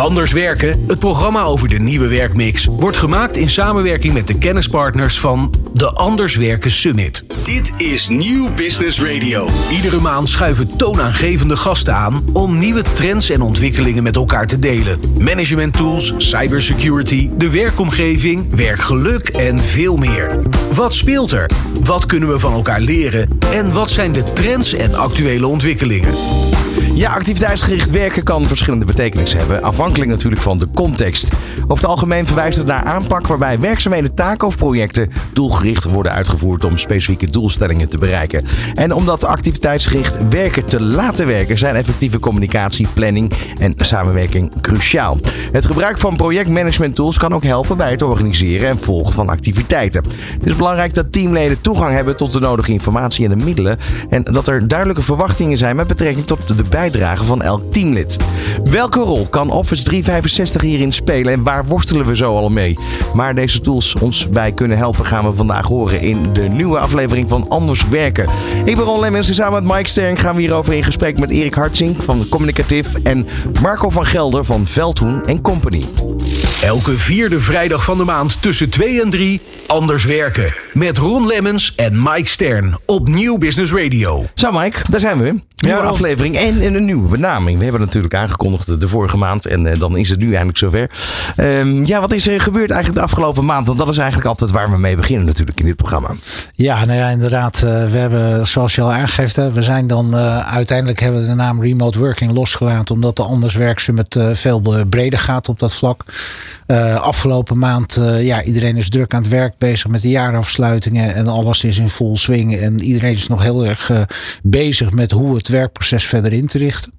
Anders werken, het programma over de nieuwe werkmix, wordt gemaakt in samenwerking met de kennispartners van de Anders Werken Summit. Dit is Nieuw Business Radio. Iedere maand schuiven toonaangevende gasten aan om nieuwe trends en ontwikkelingen met elkaar te delen. Management tools, cybersecurity, de werkomgeving, werkgeluk en veel meer. Wat speelt er? Wat kunnen we van elkaar leren? En wat zijn de trends en actuele ontwikkelingen? Ja, activiteitsgericht werken kan verschillende betekenissen hebben, afhankelijk natuurlijk van de context. Over het algemeen verwijst het naar aanpak waarbij werkzaamheden, taken of projecten doelgericht worden uitgevoerd om specifieke doelstellingen te bereiken. En om dat activiteitsgericht werken te laten werken, zijn effectieve communicatie, planning en samenwerking cruciaal. Het gebruik van projectmanagement tools kan ook helpen bij het organiseren en volgen van activiteiten. Het is belangrijk dat teamleden toegang hebben tot de nodige informatie en de middelen en dat er duidelijke verwachtingen zijn met betrekking tot de bijdrage van elk teamlid. Welke rol kan Office 365 hierin spelen en waar worstelen we zo al mee? Waar deze tools ons bij kunnen helpen gaan we vandaag horen in de nieuwe aflevering van Anders Werken. Ik ben Ron Lemmens en samen met Mike Stern gaan we hierover in gesprek met Erik Hartzink van Communicatief en Marco van Gelder van Veldhoen Company. Elke vierde vrijdag van de maand tussen 2 en 3 Anders Werken. Met Ron Lemmens en Mike Stern op Nieuw Business Radio. Zo Mike, daar zijn we weer. Nieuwe aflevering en, een nieuwe benaming. We hebben natuurlijk aangekondigd de vorige maand en eh, dan is het nu eindelijk zover. Um, ja, wat is er gebeurd eigenlijk de afgelopen maand? Want dat is eigenlijk altijd waar we mee beginnen natuurlijk in dit programma. Ja, nou ja, inderdaad. Uh, we hebben, zoals je al aangeeft, hè, we zijn dan uh, uiteindelijk hebben we de naam Remote Working losgelaten. Omdat de Anders met veel breder gaat op dat vlak. Afgelopen maand, ja, iedereen is druk aan het werk bezig met de jaarafsluitingen en alles is in vol swing. En iedereen is nog heel erg bezig met hoe het werkproces verder in te richten.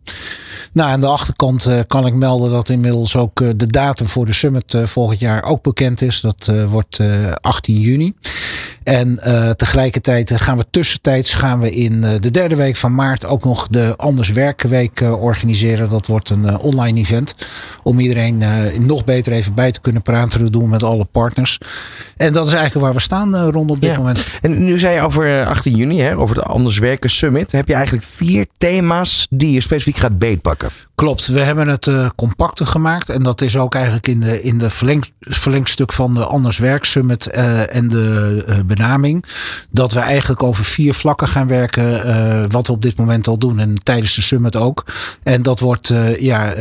Nou, aan de achterkant kan ik melden dat inmiddels ook de datum voor de summit uh, volgend jaar ook bekend is. Dat wordt 18 juni. En tegelijkertijd gaan we tussentijds gaan we in de derde week van maart ook nog de Anders Werkenweek organiseren. Dat wordt een online event om iedereen nog beter even bij te kunnen praten te doen met alle partners. En dat is eigenlijk waar we staan rond op dit moment. En nu zei je over 18 juni, hè, over de Anders Werken Summit. Heb je eigenlijk vier thema's die je specifiek gaat beetpakken? Klopt, we hebben het uh, compacter gemaakt. En dat is ook eigenlijk in de, in de verleng, verlengstuk van de Anders Werk Summit uh, en de uh, benaming. Dat we eigenlijk over vier vlakken gaan werken. wat we op dit moment al doen en tijdens de summit ook. En dat wordt ja,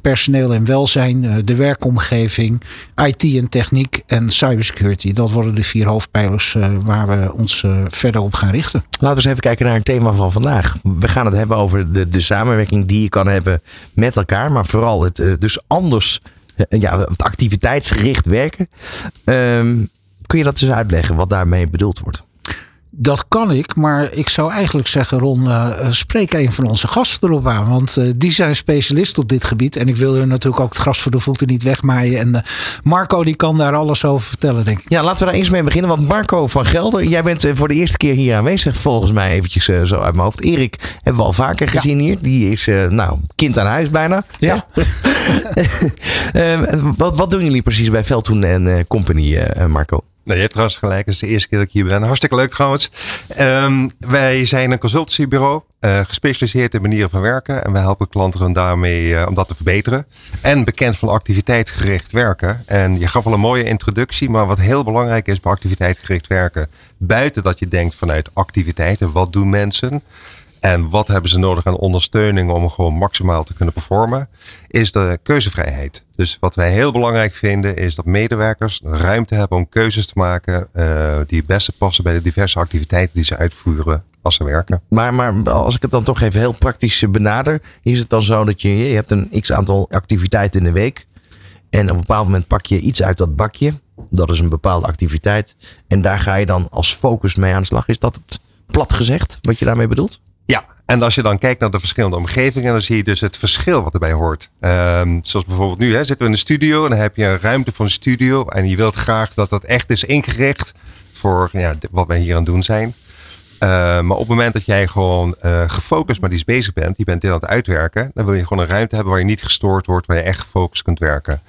personeel en welzijn, de werkomgeving, IT en techniek en cybersecurity. Dat worden de vier hoofdpijlers waar we ons verder op gaan richten. Laten we eens even kijken naar het thema van vandaag. We gaan het hebben over de, de samenwerking die je kan hebben met elkaar. Maar vooral het eh, dus anders, eh, ja, het activiteitsgericht werken. Um, kun je dat eens uitleggen wat daarmee bedoeld wordt? Dat kan ik, maar ik zou eigenlijk zeggen, Ron, uh, spreek een van onze gasten erop aan. Want uh, die zijn specialist op dit gebied. En ik wil er natuurlijk ook het gras voor de voeten niet wegmaaien. En uh, Marco die kan daar alles over vertellen, denk ik. Ja, laten we daar eens mee beginnen. Want Marco van Gelder, jij bent voor de eerste keer hier aanwezig. Volgens mij eventjes zo uit mijn hoofd. Erik hebben we al vaker gezien hier. Die is, nou, kind aan huis bijna. Ja. wat, wat doen jullie precies bij Veldhoen en Company, Marco? Nee, je hebt trouwens gelijk. Het is de eerste keer dat ik hier ben. Hartstikke leuk trouwens. Um, wij zijn een consultancybureau, uh, gespecialiseerd in manieren van werken. En wij helpen klanten daarmee uh, om dat te verbeteren. En bekend van activiteitsgericht werken. En je gaf al een mooie introductie. Maar wat heel belangrijk is bij activiteitsgericht werken. Buiten dat je denkt vanuit activiteiten. Wat doen mensen? En wat hebben ze nodig aan ondersteuning om gewoon maximaal te kunnen performen, is de keuzevrijheid. Dus wat wij heel belangrijk vinden, is dat medewerkers ruimte hebben om keuzes te maken uh, die het beste passen bij de diverse activiteiten die ze uitvoeren als ze werken. Maar, maar als ik het dan toch even heel praktisch benader, is het dan zo dat je, je hebt een x aantal activiteiten in de week. En op een bepaald moment pak je iets uit dat bakje. Dat is een bepaalde activiteit. En daar ga je dan als focus mee aan de slag. Is dat het plat gezegd wat je daarmee bedoelt? Ja, en als je dan kijkt naar de verschillende omgevingen, dan zie je dus het verschil wat erbij hoort. Um, zoals bijvoorbeeld nu hè, zitten we in de studio en dan heb je een ruimte voor een studio. En je wilt graag dat dat echt is ingericht voor ja, wat wij hier aan het doen zijn. Uh, maar op het moment dat jij gewoon uh, gefocust maar iets bezig bent, je bent dit aan het uitwerken, dan wil je gewoon een ruimte hebben waar je niet gestoord wordt, waar je echt gefocust kunt werken.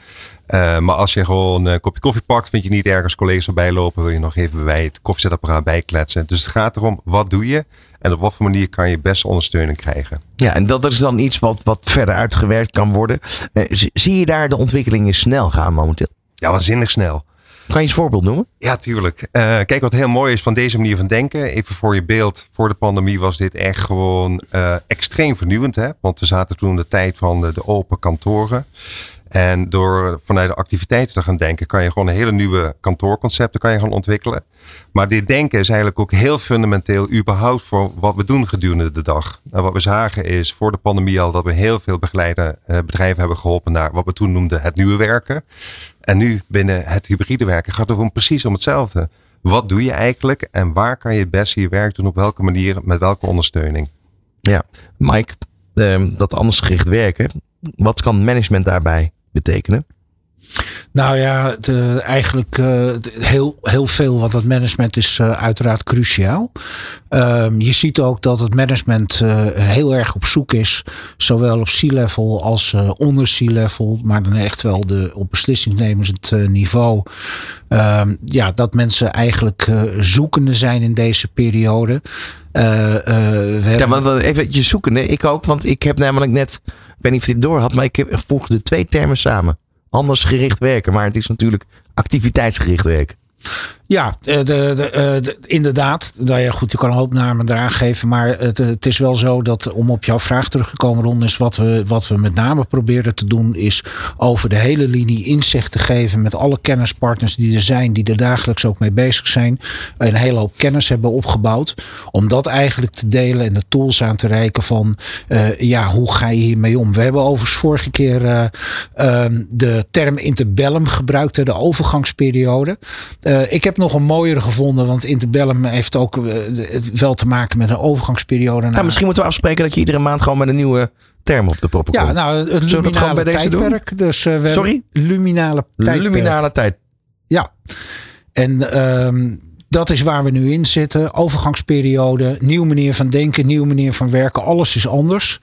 Uh, maar als je gewoon een kopje koffie pakt, vind je niet ergens collega's erbij lopen, wil je nog even bij het koffiezetapparaat bijkletsen. Dus het gaat erom, wat doe je? En op wat voor manier kan je beste ondersteuning krijgen. Ja, en dat is dan iets wat, wat verder uitgewerkt kan worden. Uh, zie je daar de ontwikkelingen snel gaan momenteel? Ja, waanzinnig snel. Kan je eens een voorbeeld noemen? Ja, tuurlijk. Uh, kijk, wat heel mooi is van deze manier van denken. Even voor je beeld. Voor de pandemie was dit echt gewoon uh, extreem vernieuwend. Hè? Want we zaten toen in de tijd van de, de open kantoren. En door vanuit de activiteiten te gaan denken, kan je gewoon een hele nieuwe kantoorconcepten kan je gaan ontwikkelen. Maar dit denken is eigenlijk ook heel fundamenteel überhaupt voor wat we doen gedurende de dag. En wat we zagen is voor de pandemie al dat we heel veel begeleide uh, bedrijven hebben geholpen naar wat we toen noemden het nieuwe werken. En nu binnen het hybride werken gaat het om precies om hetzelfde. Wat doe je eigenlijk en waar kan je het beste je werk doen? Op welke manier, met welke ondersteuning? Ja, Mike, uh, dat anders gericht werken. Wat kan management daarbij betekenen? Nou ja, de, eigenlijk uh, heel, heel veel, want het management is uh, uiteraard cruciaal. Um, je ziet ook dat het management uh, heel erg op zoek is, zowel op C-level als onder C-level, maar dan echt wel de, op beslissingsnemend niveau. Um, ja, dat mensen eigenlijk zoekende zijn in deze periode. ja, want even je zoekende, ik ook, want ik heb namelijk net, weet niet of het door had, maar ik voegde twee termen samen anders gericht werken. Maar het is natuurlijk activiteitsgericht werken. Ja, de, de, de, inderdaad. Nou ja, goed, je kan een hoop namen eraan geven. Maar het, het, is wel zo dat, om op jouw vraag terug te komen, Ron, is wat we, wat we met name proberen te doen, is over de hele linie inzicht te geven met alle kennispartners die er zijn, die er dagelijks ook mee bezig zijn. Een hele hoop kennis hebben opgebouwd. Om dat eigenlijk te delen en de tools aan te reiken van, uh, ja, hoe ga je hiermee om? We hebben overigens vorige keer uh, de term interbellum gebruikt, de overgangsperiode. Ik heb nog een mooiere gevonden, want interbellum heeft ook uh, wel te maken met een overgangsperiode. Nou, misschien moeten we afspreken dat je iedere maand gewoon met een nieuwe term op de proppen komt. Ja, nou, het luminale tijdperk. Dus, uh, we Sorry? Luminale tijdperk. Luminale tijd. Ja. En um, dat is waar we nu in zitten. Overgangsperiode, nieuwe manier van denken, nieuwe manier van werken. Alles is anders.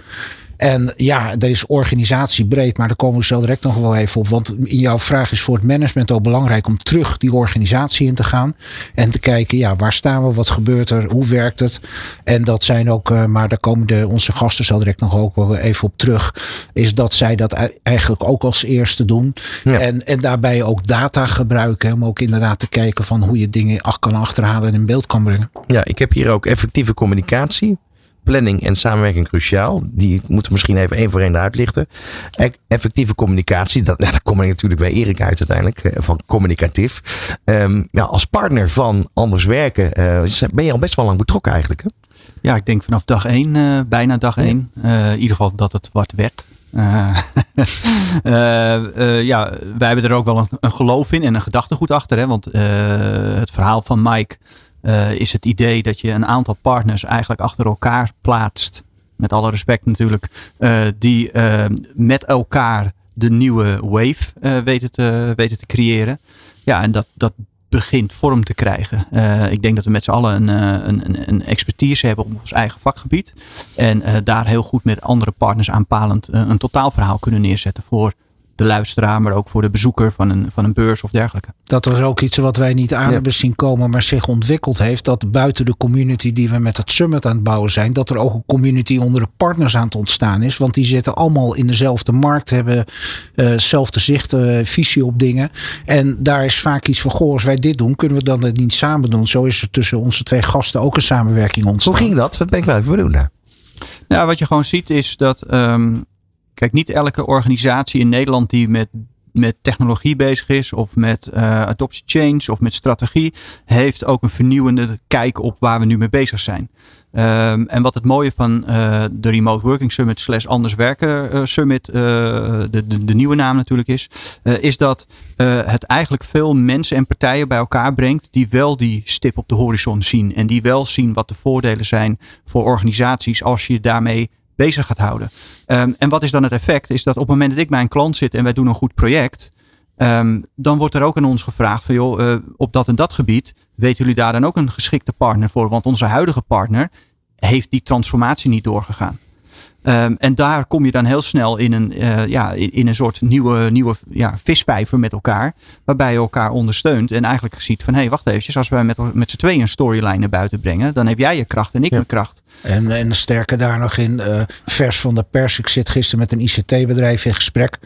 En ja, er is organisatie breed, maar daar komen we zo direct nog wel even op. Want in jouw vraag is voor het management ook belangrijk om terug die organisatie in te gaan. En te kijken, ja, waar staan we? Wat gebeurt er? Hoe werkt het? En dat zijn ook, uh, maar daar komen de, onze gasten zo direct nog ook wel even op terug. Is dat zij dat eigenlijk ook als eerste doen. Ja. En, en daarbij ook data gebruiken. Om ook inderdaad te kijken van hoe je dingen kan achterhalen en in beeld kan brengen. Ja, ik heb hier ook effectieve communicatie planning en samenwerking cruciaal. Die moeten misschien even één voor één uitlichten. Effectieve communicatie, dat, daar kom ik natuurlijk bij Erik uit uiteindelijk, eh, van communicatief. Um, ja, als partner van Anders Werken uh, ben je al best wel lang betrokken eigenlijk. Hè? Ja, ik denk vanaf dag één, uh, bijna dag één. in ieder geval dat het wat werd. Uh, uh, ja, wij hebben er ook wel een, een, geloof in en een gedachtegoed achter. Hè? Want het verhaal van Mike uh, is het idee dat je een aantal partners eigenlijk achter elkaar plaatst. Met alle respect natuurlijk. Uh, die uh, met elkaar de nieuwe wave weten, te, te creëren. Ja, en dat, dat begint vorm te krijgen. ik denk dat we met z'n allen een, een, een, expertise hebben op ons eigen vakgebied. En daar heel goed met andere partners aanpalend een totaalverhaal kunnen neerzetten voor de luisteraar, maar ook voor de bezoeker van een, van een beurs of dergelijke. Dat was ook iets wat wij niet aan hebben zien komen, maar zich ontwikkeld heeft. Dat buiten de community die we met het summit aan het bouwen zijn, dat er ook een community onder de partners aan het ontstaan is. Want die zitten allemaal in dezelfde markt, hebben hetzelfde uh, zicht, uh, visie op dingen. En daar is vaak iets van, goh, als wij dit doen, kunnen we dan het niet samen doen. Zo is er tussen onze twee gasten ook een samenwerking ontstaan. Hoe ging dat? Wat ben ik wel even benieuwd naar. Nou, wat je gewoon ziet is dat um, Kijk, niet elke organisatie in Nederland die met, met technologie bezig is, of met uh, adoptie change, of met strategie, heeft ook een vernieuwende kijk op waar we nu mee bezig zijn. Um, en wat het mooie van uh, de Remote Working Summit slash Anders Werken uh, Summit, de, de, de, nieuwe naam natuurlijk is, is dat het eigenlijk veel mensen en partijen bij elkaar brengt die wel die stip op de horizon zien. En die wel zien wat de voordelen zijn voor organisaties als je daarmee bezig gaat houden. Um, en wat is dan het effect? Is dat op het moment dat ik bij een klant zit en wij doen een goed project, um, dan wordt er ook aan ons gevraagd van joh, uh, op dat en dat gebied, weten jullie daar dan ook een geschikte partner voor? Want onze huidige partner heeft die transformatie niet doorgegaan. Ehm, en daar kom je dan heel snel in een, uh, ja, in, een soort nieuwe, nieuwe ja, visvijver met elkaar. Waarbij je elkaar ondersteunt. En eigenlijk ziet van hé, hey, wacht even. Als wij met, met z'n tweeën een storyline naar buiten brengen. Dan heb jij je kracht en ik mijn kracht. En, en sterker daar nog in, uh, vers van de pers. Ik zit gisteren met een ICT-bedrijf in gesprek.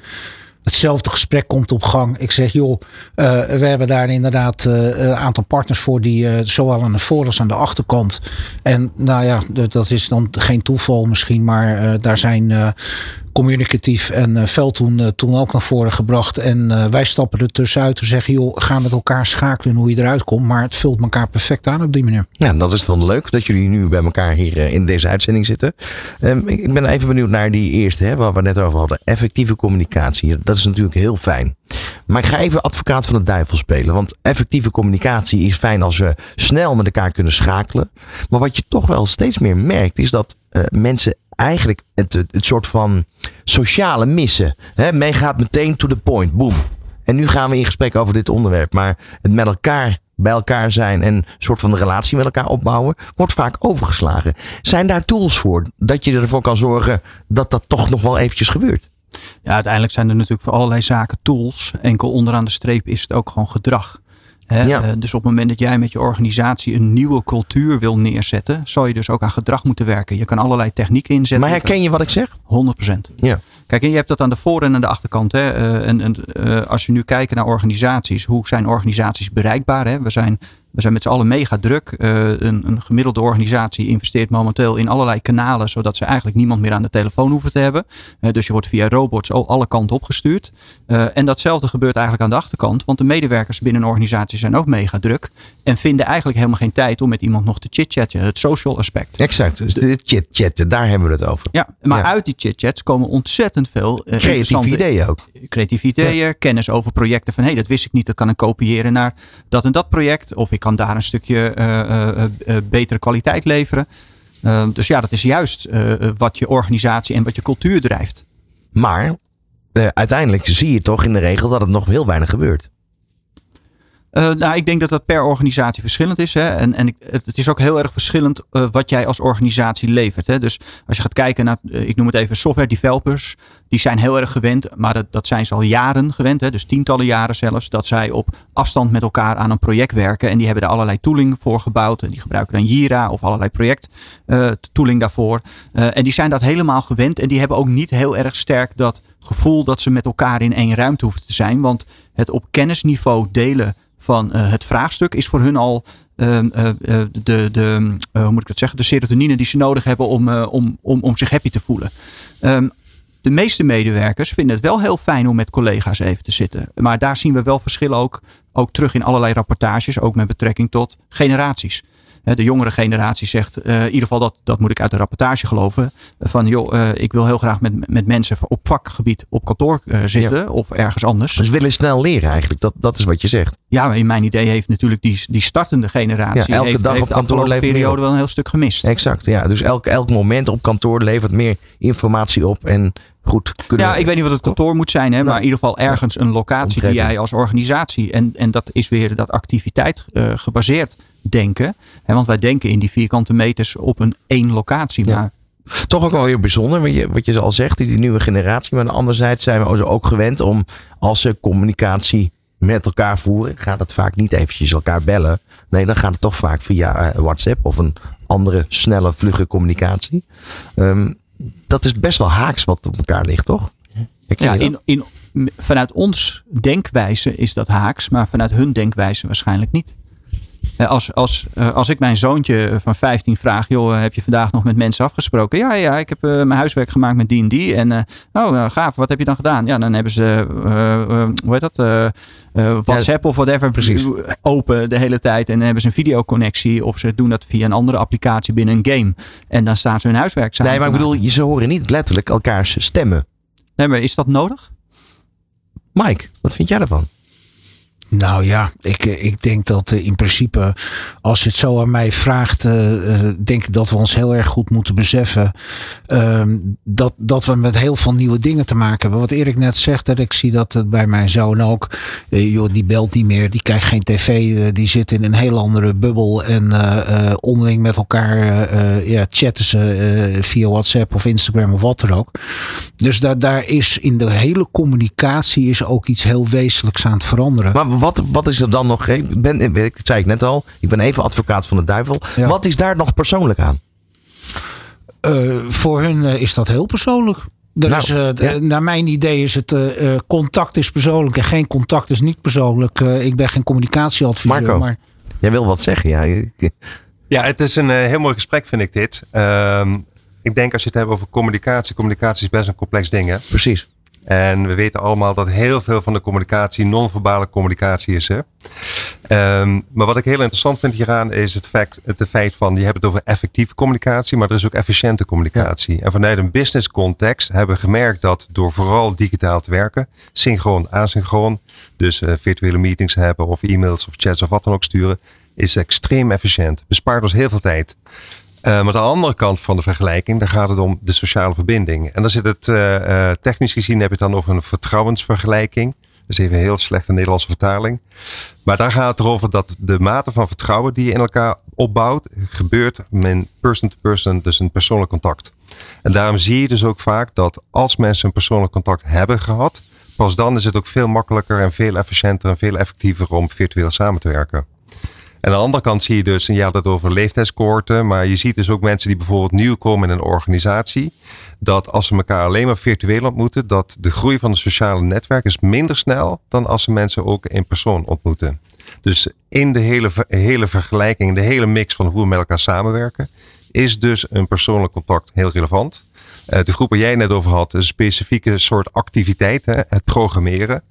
Hetzelfde gesprek komt op gang. Ik zeg, joh, uh, we hebben daar inderdaad een uh, aantal partners voor die uh, zowel aan de voor- als aan de achterkant. En nou ja, dat is dan geen toeval misschien, maar daar zijn communicatief en uh, Veldtoen uh, toen ook naar voren gebracht. En uh, wij stappen er tussenuit te zeggen, joh, ga met elkaar schakelen hoe je eruit komt. Maar het vult elkaar perfect aan op die manier. Ja, dat is dan leuk dat jullie nu bij elkaar hier in deze uitzending zitten. Um, ik ben even benieuwd naar die eerste, hè, waar we net over hadden. Effectieve communicatie. Dat is natuurlijk heel fijn. Maar ik ga even advocaat van de duivel spelen. Want effectieve communicatie is fijn als we snel met elkaar kunnen schakelen. Maar wat je toch wel steeds meer merkt, is dat mensen eigenlijk het, soort van sociale missen. Hè? Men gaat meteen to the point. Boom. En nu gaan we in gesprek over dit onderwerp. Maar het met elkaar bij elkaar zijn en een soort van relatie met elkaar opbouwen, wordt vaak overgeslagen. Zijn daar tools voor dat je ervoor kan zorgen dat dat toch nog wel eventjes gebeurt? Ja, uiteindelijk zijn er natuurlijk voor allerlei zaken tools. Enkel onderaan de streep is het ook gewoon gedrag. Ja. Uh, dus op het moment dat jij met je organisatie een nieuwe cultuur wil neerzetten, zal je dus ook aan gedrag moeten werken. Je kan allerlei technieken inzetten. Maar herken je wat ik zeg? 100%. Ja. Kijk, en je hebt dat aan de voor- en aan de achterkant. Hè. Uh, en, en uh, als we nu kijken naar organisaties, hoe zijn organisaties bereikbaar? Hè? We zijn we zijn met z'n allen mega druk. Uh, een, een, gemiddelde organisatie investeert momenteel in allerlei kanalen, zodat ze eigenlijk niemand meer aan de telefoon hoeven te hebben. Uh, dus je wordt via robots alle kanten opgestuurd. Uh, en datzelfde gebeurt eigenlijk aan de achterkant, want de medewerkers binnen een organisatie zijn ook mega druk. En vinden eigenlijk helemaal geen tijd om met iemand nog te chitchatten. Het social aspect. Exact, dus de chitchatten, daar hebben we het over. Ja, maar ja. uit die chitchats komen ontzettend veel creatieve ideeën ook. Creatieve ideeën, ja. kennis over projecten van hé, hey, dat wist ik niet, dat kan ik kopiëren naar dat en dat project. Of ik kan daar een stukje uh, uh, betere kwaliteit leveren. dus ja, dat is juist wat je organisatie en wat je cultuur drijft. Maar uiteindelijk zie je toch in de regel dat het nog heel weinig gebeurt. Uh, nou, ik denk dat dat per organisatie verschillend is. Hè? En, en het, het is ook heel erg verschillend uh, wat jij als organisatie levert. Hè? Dus als je gaat kijken naar, uh, ik noem het even software developers. Die zijn heel erg gewend, maar dat, dat zijn ze al jaren gewend. Hè? Dus tientallen jaren zelfs. Dat zij op afstand met elkaar aan een project werken. En die hebben er allerlei tooling voor gebouwd. En die gebruiken dan Jira of allerlei project tooling daarvoor. en die zijn dat helemaal gewend. En die hebben ook niet heel erg sterk dat gevoel dat ze met elkaar in één ruimte hoeven te zijn. Want het op kennisniveau delen van uh, het vraagstuk is voor hun al uh, uh, de, de hoe moet ik het zeggen, de serotonine die ze nodig hebben om, om, om, om zich happy te voelen. Um, de meeste medewerkers vinden het wel heel fijn om met collega's even te zitten. Maar daar zien we wel verschillen ook, ook terug in allerlei rapportages, ook met betrekking tot generaties. De jongere generatie zegt, uh, in ieder geval dat, dat moet ik uit de rapportage geloven. Van joh, uh, ik wil heel graag met, met mensen op vakgebied op kantoor uh, zitten ja. of ergens anders. Dus willen snel leren eigenlijk, dat, dat is wat je zegt. Ja, maar in mijn idee heeft natuurlijk die, die startende generatie ja, elke heeft, dag heeft op kantoor levert periode wel een heel stuk gemist. Exact, ja. Dus elk, elk moment op kantoor levert meer informatie op en goed kunnen Ja, ik weet niet wat het kantoor moet zijn, hè, maar in ieder geval ergens een locatie die jij als organisatie, en, en dat is weer dat activiteit uh, gebaseerd denken. Hè, want wij denken in die vierkante meters op een één locatie. Ja. Maar Toch ook wel weer bijzonder, wat je, wat je al zegt, die, die nieuwe generatie. Maar anderzijds zijn we ook gewend om als ze communicatie met elkaar voeren, gaat het vaak niet eventjes elkaar bellen. Nee, dan gaat het toch vaak via uh, WhatsApp of een andere snelle, vlugge communicatie. Um, dat is best wel haaks wat op elkaar ligt, toch? Ja, in, in, vanuit ons denkwijze is dat haaks, maar vanuit hun denkwijze waarschijnlijk niet. Als, als, als ik mijn zoontje van 15 vraag, joh, heb je vandaag nog met mensen afgesproken? Ja, ja, ik heb mijn huiswerk gemaakt met die en die. En oh, gaaf, wat heb je dan gedaan? Ja, dan hebben ze, hoe heet dat? WhatsApp of whatever precies. open de hele tijd. En dan hebben ze een videoconnectie of ze doen dat via een andere applicatie binnen een game. En dan staan ze hun huiswerk samen Nee, maar ik bedoel, ze horen niet letterlijk elkaars stemmen. Nee, maar is dat nodig? Mike, wat vind jij daarvan? Nou ja, ik, eh, ik denk dat uh, in principe, als je het zo aan mij vraagt, uh, denk ik dat we ons heel erg goed moeten beseffen ehm, dat, dat we met heel veel nieuwe dingen te maken hebben. Wat Erik net zegt, dat ik zie dat bij mijn zoon ook. joh, die belt niet meer, die kijkt geen tv, die zit in een heel andere bubbel en onderling met elkaar ja, chatten ze via WhatsApp of Instagram of wat dan ook. Dus daar, daar is in de hele communicatie is ook iets heel wezenlijks aan het veranderen. Wat, wat is er dan nog? Ik ben, dat zei ik net al, ik ben even advocaat van de duivel. Wat is daar nog persoonlijk aan? Uh, voor hun uh, is dat heel persoonlijk. Er nou, is, uh, ja. Naar mijn idee is het contact is persoonlijk en geen contact is niet persoonlijk. ik ben geen communicatieadviseur. Marco, maar... jij wil wat zeggen. Ja, ja het is een heel mooi gesprek vind ik dit. Ehm, ik denk als je het hebt over communicatie. Communicatie is best een complex ding hè? Precies. En we weten allemaal dat heel veel van de communicatie non-verbale communicatie is. Hè? Um, maar wat ik heel interessant vind hieraan is het feit, het feit van, je hebt het over effectieve communicatie, maar er is ook efficiënte communicatie. En vanuit een business context hebben we gemerkt dat door vooral digitaal te werken, synchroon, asynchroon, dus uh, virtuele meetings hebben of e-mails of chats of wat dan ook sturen, is extreem efficiënt. Bespaart ons heel veel tijd. Uh, maar de andere kant van de vergelijking, daar gaat het om de sociale verbinding. En dan zit het, uh, uh, technisch gezien heb je het dan over een vertrouwensvergelijking. Dat is even een heel slechte Nederlandse vertaling. Maar daar gaat het erover dat de mate van vertrouwen die je in elkaar opbouwt, gebeurt met person-to-person, dus een persoonlijk contact. En daarom zie je dus ook vaak dat als mensen een persoonlijk contact hebben gehad, pas dan is het ook veel makkelijker en veel efficiënter en veel effectiever om virtueel samen te werken. Aan de andere kant zie je dus, en je had het over leeftijdscoorten, maar je ziet dus ook mensen die bijvoorbeeld nieuw komen in een organisatie, dat als ze elkaar alleen maar virtueel ontmoeten, dat de groei van het sociale netwerk is minder snel dan als ze mensen ook in persoon ontmoeten. Dus in de hele, hele vergelijking, de hele mix van hoe we met elkaar samenwerken, is dus een persoonlijk contact heel relevant. Uh, de groep waar jij net over had, een specifieke soort activiteit, hè, het programmeren.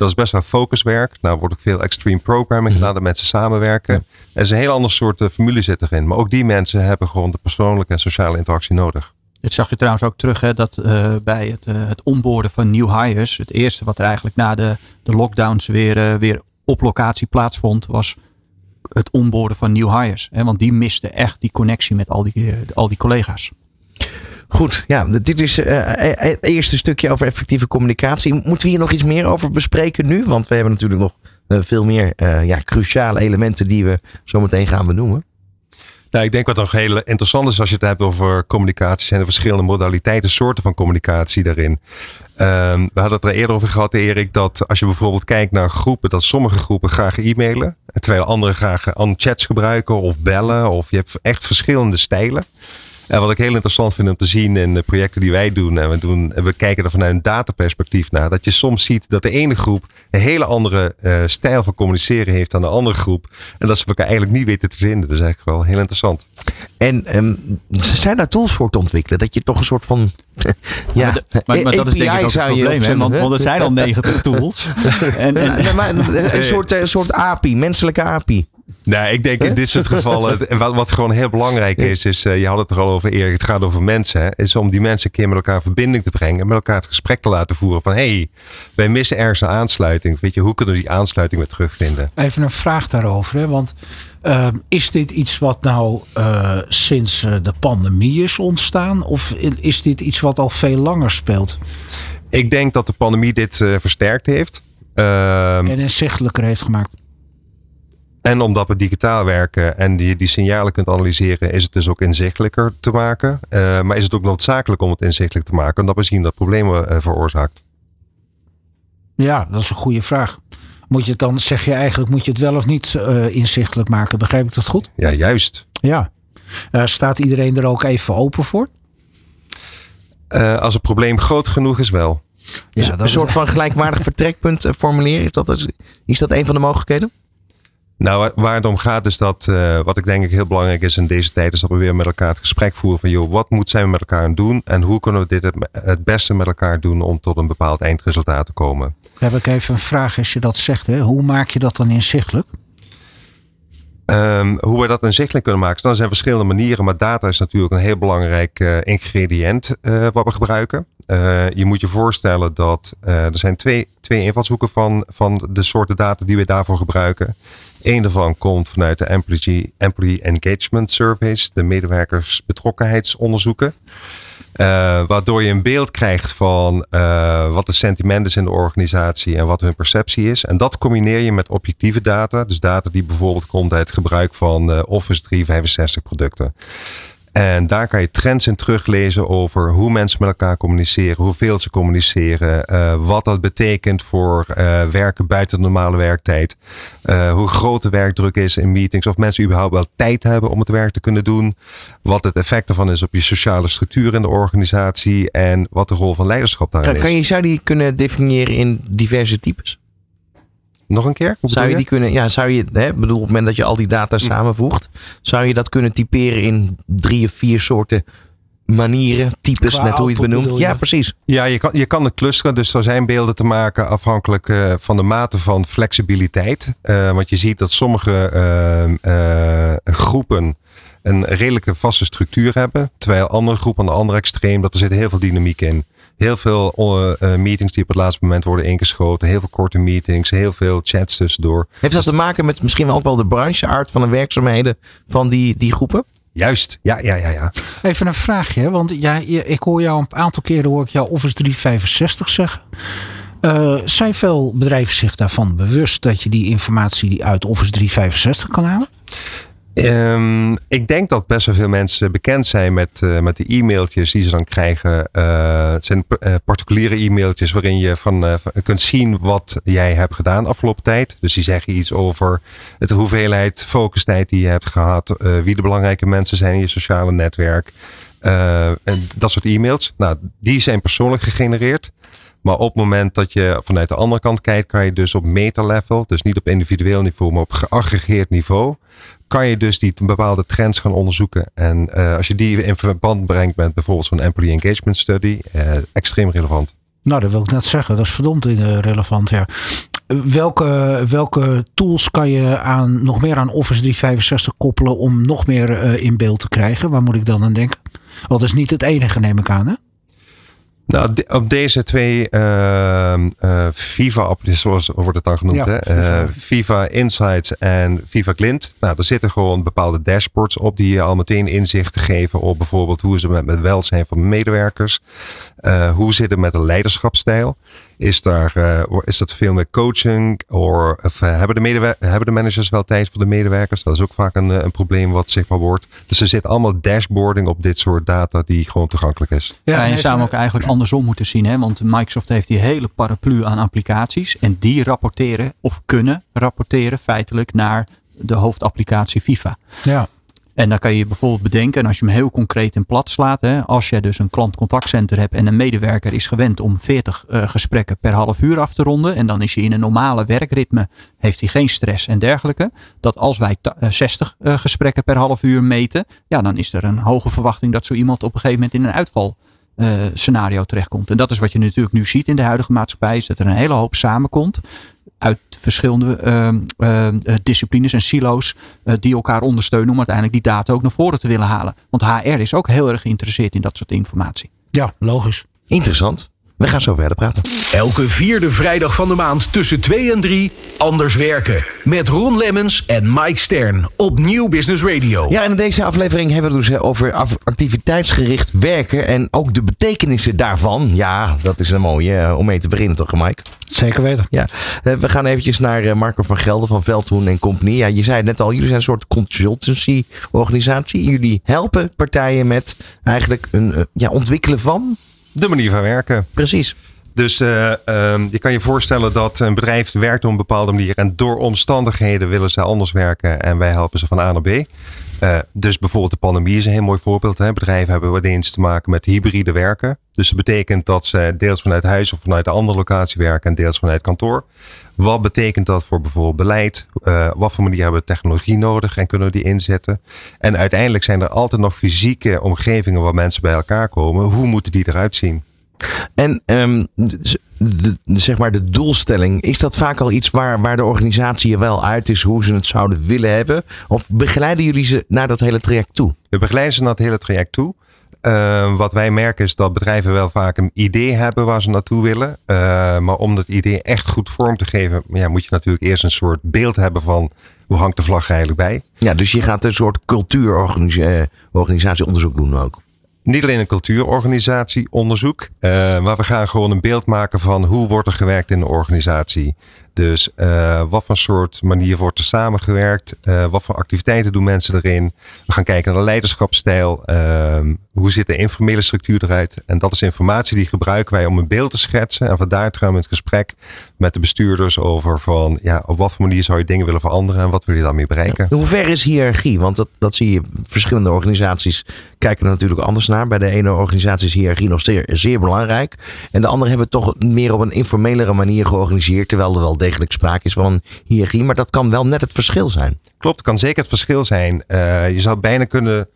Dat is best wel focuswerk. Nou wordt ook veel extreme programming mhm. gedaan, dat mensen samenwerken. Ja. Er is een heel ander soort uh, formule zit erin. Maar ook die mensen hebben gewoon de persoonlijke en sociale interactie nodig. Dit zag je trouwens ook terug, hè, dat uh, bij het, uh, het onboorden van new hires, het eerste wat er eigenlijk na de, de lockdowns weer, uh, weer op locatie plaatsvond, was het onboorden van new hires. Hè, want die misten echt die connectie met al die, al die collega's. Goed, ja, dit is uh, het eerste stukje over effectieve communicatie. Moeten we hier nog iets meer over bespreken nu? Want we hebben natuurlijk nog veel meer ja, cruciale elementen die we zo meteen gaan benoemen. Nou, ik denk wat nog heel interessant is als je het hebt over communicatie, zijn er verschillende modaliteiten, soorten van communicatie daarin. Um, we hadden het er eerder over gehad, Erik, dat als je bijvoorbeeld kijkt naar groepen, dat sommige groepen graag e-mailen, terwijl andere graag chats gebruiken of bellen, of je hebt echt verschillende stijlen. En wat ik heel interessant vind om te zien in de projecten die wij doen, en we, doen, en we kijken er vanuit een dataperspectief naar, dat je soms ziet dat de ene groep een hele andere uh, stijl van communiceren heeft dan de andere groep. En dat ze elkaar eigenlijk niet weten te vinden. Dus eigenlijk wel heel interessant. En um, zijn daar tools voor te ontwikkelen? Dat je toch een soort van. ja, maar, maar, maar dat is denk ik ook het probleem, hè? Want, want, er zijn al 90 tools. en, en, maar een soort, een soort API, menselijke API. Nee, ik denk in dit soort gevallen, wat, wat gewoon heel belangrijk is, is, uh, je had het er al over eerder, het gaat over mensen, hè, is om die mensen een keer met elkaar in verbinding te brengen, met elkaar het gesprek te laten voeren van, hé, hey, wij missen ergens een aansluiting. Weet je, hoe kunnen we die aansluiting weer terugvinden? Even een vraag daarover, hè, want uh, is dit iets wat nou uh, sinds de pandemie is ontstaan, of is dit iets wat al veel langer speelt? Ik denk dat de pandemie dit versterkt heeft. Ehm, en inzichtelijker heeft gemaakt. En omdat we digitaal werken en die, die signalen kunt analyseren, is het dus ook inzichtelijker te maken. Uh, maar is het ook noodzakelijk om het inzichtelijk te maken, omdat we zien dat problemen uh, veroorzaakt? Ja, dat is een goede vraag. Moet je het dan, zeg je eigenlijk, moet je het wel of niet uh, inzichtelijk maken? Begrijp ik dat goed? Ja, juist. Ja. staat iedereen er ook even open voor? als het probleem groot genoeg is, wel. Ja, dat een soort van gelijkwaardig vertrekpunt formuleren, is dat, is dat een van de mogelijkheden? Nou, waar het om gaat is dat, uh, wat ik denk ik heel belangrijk is in deze tijd, is dat we weer met elkaar het gesprek voeren van, joh, wat moet zijn we met elkaar doen en hoe kunnen we dit het, het beste met elkaar doen om tot een bepaald eindresultaat te komen. heb ik even een vraag als je dat zegt. Hè? Hoe maak je dat dan inzichtelijk? Um, hoe we dat inzichtelijk kunnen maken. Dan zijn verschillende manieren, maar data is natuurlijk een heel belangrijk uh, ingrediënt uh, wat we gebruiken. Uh, je moet je voorstellen dat er zijn twee, twee invalshoeken van, van de soorten data die we daarvoor gebruiken. Eén daarvan komt vanuit de Employee, Employee Engagement Surveys, de medewerkersbetrokkenheidsonderzoeken. Uh, waardoor je een beeld krijgt van uh, wat de sentiment is in de organisatie en wat hun perceptie is. En dat combineer je met objectieve data. Dus data die bijvoorbeeld komt uit het gebruik van uh, Office 365 producten. En daar kan je trends in teruglezen over hoe mensen met elkaar communiceren, hoeveel ze communiceren, uh, wat dat betekent voor uh, werken buiten de normale werktijd, uh, hoe groot de werkdruk is in meetings, of mensen überhaupt wel tijd hebben om het werk te kunnen doen, wat het effect ervan is op je sociale structuur in de organisatie en wat de rol van leiderschap daarin kan, is. Kan je, zou die kunnen definiëren in diverse types? Nog een keer? Zou je, die kunnen, ja, zou je, hè, bedoel, op het moment dat je al die data Hm. samenvoegt, zou je dat kunnen typeren in drie of vier soorten manieren, types, Qua net hoe je het benoemt? Ja, precies. Ja, je kan, je kan het clusteren. Dus er zijn beelden te maken afhankelijk uh, van de mate van flexibiliteit. Uh, want je ziet dat sommige uh, groepen een redelijke vaste structuur hebben. Terwijl andere groepen aan de andere extreem, dat er zit heel veel dynamiek in. Heel veel uh, meetings die op het laatste moment worden ingeschoten. Heel veel korte meetings. Heel veel chats tussendoor. Heeft dat te maken met misschien wel ook wel de brancheaard van de werkzaamheden van die, die groepen? Juist, ja, ja, ja, ja. Even een vraagje, want ja, ik hoor jou een aantal keren hoor ik jou Office 365 zeggen. Uh, zijn veel bedrijven zich daarvan bewust dat je die informatie uit Office 365 kan halen? Um, ik denk dat best wel veel mensen bekend zijn met, uh, met de e-mailtjes die ze dan krijgen. Uh, het zijn uh, particuliere e-mailtjes waarin je van, kunt zien wat jij hebt gedaan afgelopen tijd. Dus die zeggen iets over de hoeveelheid focustijd die je hebt gehad. wie de belangrijke mensen zijn in je sociale netwerk. en dat soort e-mails. Nou, die zijn persoonlijk gegenereerd. Maar op het moment dat je vanuit de andere kant kijkt, kan je dus op meta-level, dus niet op individueel niveau, maar op geaggregeerd niveau, kan je dus die bepaalde trends gaan onderzoeken. En uh, als je die in verband brengt met bijvoorbeeld zo'n employee engagement study, uh, extreem relevant. Nou, dat wil ik net zeggen. Dat is verdomd relevant, ja. Welke, welke tools kan je aan, nog meer aan Office 365 koppelen om nog meer in beeld te krijgen? Waar moet ik dan aan denken? Want dat is niet het enige, neem ik aan, hè? Nou, op deze twee uh, uh, zoals wordt het dan genoemd, ja, hè? Viva. Uh, Insights en Viva Glint. Nou, er zitten gewoon bepaalde dashboards op die je al meteen inzicht geven op bijvoorbeeld hoe ze met, met welzijn van medewerkers, uh, hoe zit het met de leiderschapsstijl. Is, daar, uh, is dat veel meer coaching? Or, of, uh, hebben, de hebben de managers wel tijd voor de medewerkers? Dat is ook vaak een, een probleem wat zichtbaar wordt. Dus er zit allemaal dashboarding op dit soort data die gewoon toegankelijk is. Ja, en je zou hem ook eigenlijk andersom moeten zien. Hè? Want Microsoft heeft die hele paraplu aan applicaties. En die rapporteren of kunnen rapporteren feitelijk naar de hoofdapplicatie FIFA. Ja. En dan kan je bijvoorbeeld bedenken, en als je hem heel concreet en plat slaat, hè, als je dus een klantcontactcenter hebt en een medewerker is gewend om 40 uh, gesprekken per half uur af te ronden, en dan is hij in een normale werkritme, heeft hij geen stress en dergelijke, dat als wij 60 uh, gesprekken per half uur meten, ja, dan is er een hoge verwachting dat zo iemand op een gegeven moment in een uitval uh, scenario terechtkomt. En dat is wat je natuurlijk nu ziet in de huidige maatschappij, is dat er een hele hoop samenkomt verschillende uh, uh, disciplines en silo's uh, die elkaar ondersteunen om uiteindelijk die data ook naar voren te willen halen. Want HR is ook heel erg geïnteresseerd in dat soort informatie. Ja, logisch. Interessant. We gaan zo verder praten. Elke vierde vrijdag van de maand tussen 2 en 3 Anders werken. Met Ron Lemmens en Mike Stern op Nieuw Business Radio. Ja, en in deze aflevering hebben we het dus over activiteitsgericht werken. En ook de betekenissen daarvan. Ja, dat is een mooie om mee te beginnen toch, Mike? Zeker weten. Ja, we gaan eventjes naar Marco van Gelder van Veldhoen en Company. Ja, je zei het net al, jullie zijn een soort consultancy organisatie. Jullie helpen partijen met eigenlijk een ja, ontwikkelen van de manier van werken. Precies. Dus uh, um, je kan je voorstellen dat een bedrijf werkt op een bepaalde manier. En door omstandigheden willen ze anders werken. En wij helpen ze van A naar B. Uh, dus bijvoorbeeld de pandemie is een heel mooi voorbeeld. Hè. Bedrijven hebben wat eens te maken met hybride werken. Dus dat betekent dat ze deels vanuit huis of vanuit een andere locatie werken. En deels vanuit kantoor. Wat betekent dat voor bijvoorbeeld beleid? Uh, wat voor manier hebben we technologie nodig en kunnen we die inzetten? En uiteindelijk zijn er altijd nog fysieke omgevingen waar mensen bij elkaar komen. Hoe moeten die eruit zien? En um, de, zeg maar de doelstelling, is dat vaak al iets waar, waar de organisatie er wel uit is hoe ze het zouden willen hebben? Of begeleiden jullie ze naar dat hele traject toe? We begeleiden ze naar het hele traject toe. Uh, wat wij merken is dat bedrijven wel vaak een idee hebben waar ze naartoe willen. Uh, maar om dat idee echt goed vorm te geven, ja, moet je natuurlijk eerst een soort beeld hebben van hoe hangt de vlag eigenlijk bij. Ja, dus je gaat een soort cultuurorganisatieonderzoek doen ook. Niet alleen een cultuurorganisatieonderzoek, uh, maar we gaan gewoon een beeld maken van hoe wordt er gewerkt in de organisatie. Dus uh, wat voor soort manier wordt er samengewerkt? Uh, wat voor activiteiten doen mensen erin? We gaan kijken naar de leiderschapsstijl. Uh, hoe ziet de informele structuur eruit? En dat is informatie die gebruiken wij om een beeld te schetsen. En vandaar gaan we het gesprek met de bestuurders over van ja, op wat voor manier zou je dingen willen veranderen en wat wil je daarmee bereiken? Hoe ver is hiërarchie? Want dat, dat zie je. Verschillende organisaties kijken er natuurlijk anders naar. Bij de ene organisatie is hiërarchie nog zeer, zeer belangrijk. En de andere hebben het toch meer op een informelere manier georganiseerd. Terwijl er wel degelijk sprake is van een hiërarchie. Maar dat kan wel net het verschil zijn. Klopt, het kan zeker het verschil zijn. Uh, je zou bijna kunnen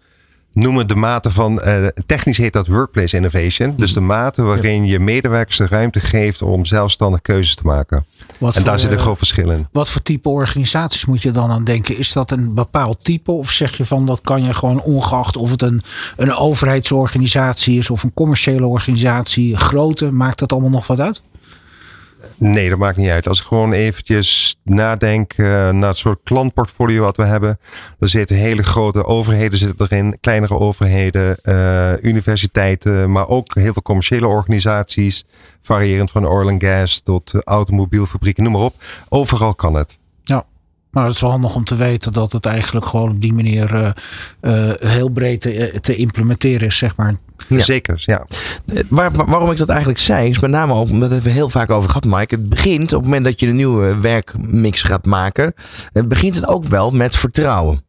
noemen de mate van, uh, technisch heet dat workplace innovation. Dus de mate waarin je medewerkers de ruimte geeft om zelfstandig keuzes te maken. Wat en voor, daar zit een groot verschil in. Wat voor type organisaties moet je dan aan denken? Is dat een bepaald type of zeg je van dat kan je gewoon ongeacht of het een, een overheidsorganisatie is of een commerciële organisatie, grote, maakt dat allemaal nog wat uit? Nee, dat maakt niet uit. Als ik gewoon eventjes nadenk naar het soort klantportfolio wat we hebben. Er zitten hele grote overheden zitten erin, kleinere overheden, uh, universiteiten, maar ook heel veel commerciële organisaties. Variërend van oil and gas tot automobielfabrieken, noem maar op. Overal kan het. Ja. Maar het is wel handig om te weten dat het eigenlijk gewoon op die manier uh, uh, heel breed te, te, implementeren is, zeg maar. Ja. Zeker, ja. Waar, waarom ik dat eigenlijk zei, is met name ook, omdat we heel vaak over gehad, Mike. Het begint op het moment dat je een nieuwe werkmix gaat maken, het begint het ook wel met vertrouwen.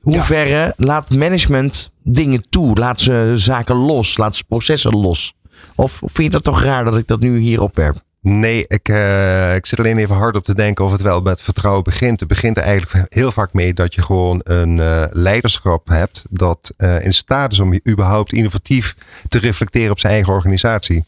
Hoe verre laat management dingen toe? Laat ze zaken los? Laat ze processen los? Of vind je dat toch raar dat ik dat nu hier opwerp? Nee, ik, uh, ik zit alleen even hard op te denken of het wel met vertrouwen begint. Het begint er eigenlijk heel vaak mee dat je gewoon een uh, leiderschap hebt dat uh, in staat is om überhaupt innovatief te reflecteren op zijn eigen organisatie.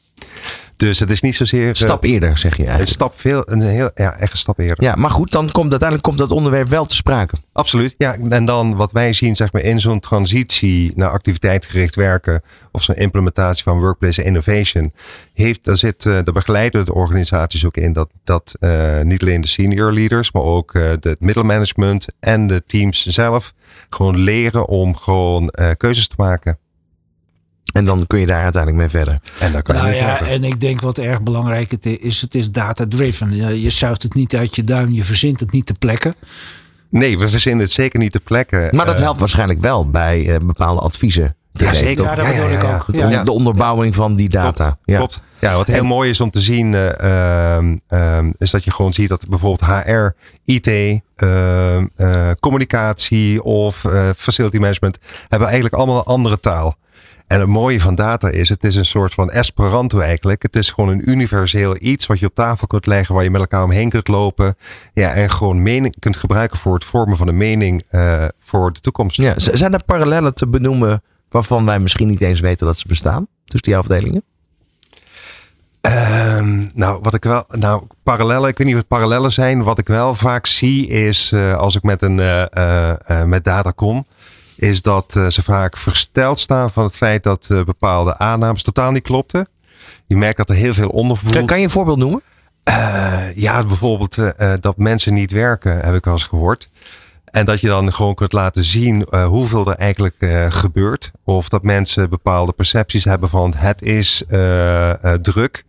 Dus het is niet zozeer. Stap eerder, zeg je eigenlijk. Een stap veel, een heel, ja, echt een stap eerder. Ja, maar goed, dan komt uiteindelijk komt dat onderwerp wel te sprake. Absoluut. Ja, en dan wat wij zien, zeg maar, in zo'n transitie naar activiteitgericht werken of zo'n implementatie van workplace innovation, heeft, daar zit uh, de begeleidende organisaties ook in. Dat, dat uh, niet alleen de senior leaders, maar ook uh, de middelmanagement en de teams zelf gewoon leren om gewoon keuzes te maken. En dan kun je daar uiteindelijk mee verder. En dan kan nou je ja, verder. en ik denk wat erg belangrijk het is, het is data-driven. Je, je zuigt het niet uit je duim, je verzint het niet te plekken. Nee, we verzinnen het zeker niet te plekken. Maar dat helpt waarschijnlijk wel bij uh, bepaalde adviezen. Ja, zeker. Ja, dat bedoel ja, ja, ik ook. De, ja. de onderbouwing van die data. Klopt. Ja. Klopt. Ja, wat heel en, mooi is om te zien, uh, uh, is dat je gewoon ziet dat bijvoorbeeld HR, IT, uh, communicatie of facility management hebben eigenlijk allemaal een andere taal. En het mooie van data is, het is een soort van Esperanto eigenlijk. Het is gewoon een universeel iets wat je op tafel kunt leggen, waar je met elkaar omheen kunt lopen. Ja, en gewoon mening kunt gebruiken voor het vormen van een mening uh, voor de toekomst. Ja, zijn er parallellen te benoemen waarvan wij misschien niet eens weten dat ze bestaan? Tussen die afdelingen? Um, nou, wat ik wel, nou, parallellen, ik weet niet het parallellen zijn. Wat ik wel vaak zie is, uh, als ik met, een, uh, met data kom, is dat uh, ze vaak versteld staan van het feit dat uh, bepaalde aannames totaal niet klopten. Je merkt dat er heel veel ondervoer. Kan, kan je een voorbeeld noemen? Uh, ja, bijvoorbeeld dat mensen niet werken, heb ik al eens gehoord. En dat je dan gewoon kunt laten zien hoeveel er eigenlijk gebeurt. Of dat mensen bepaalde percepties hebben van het is druk.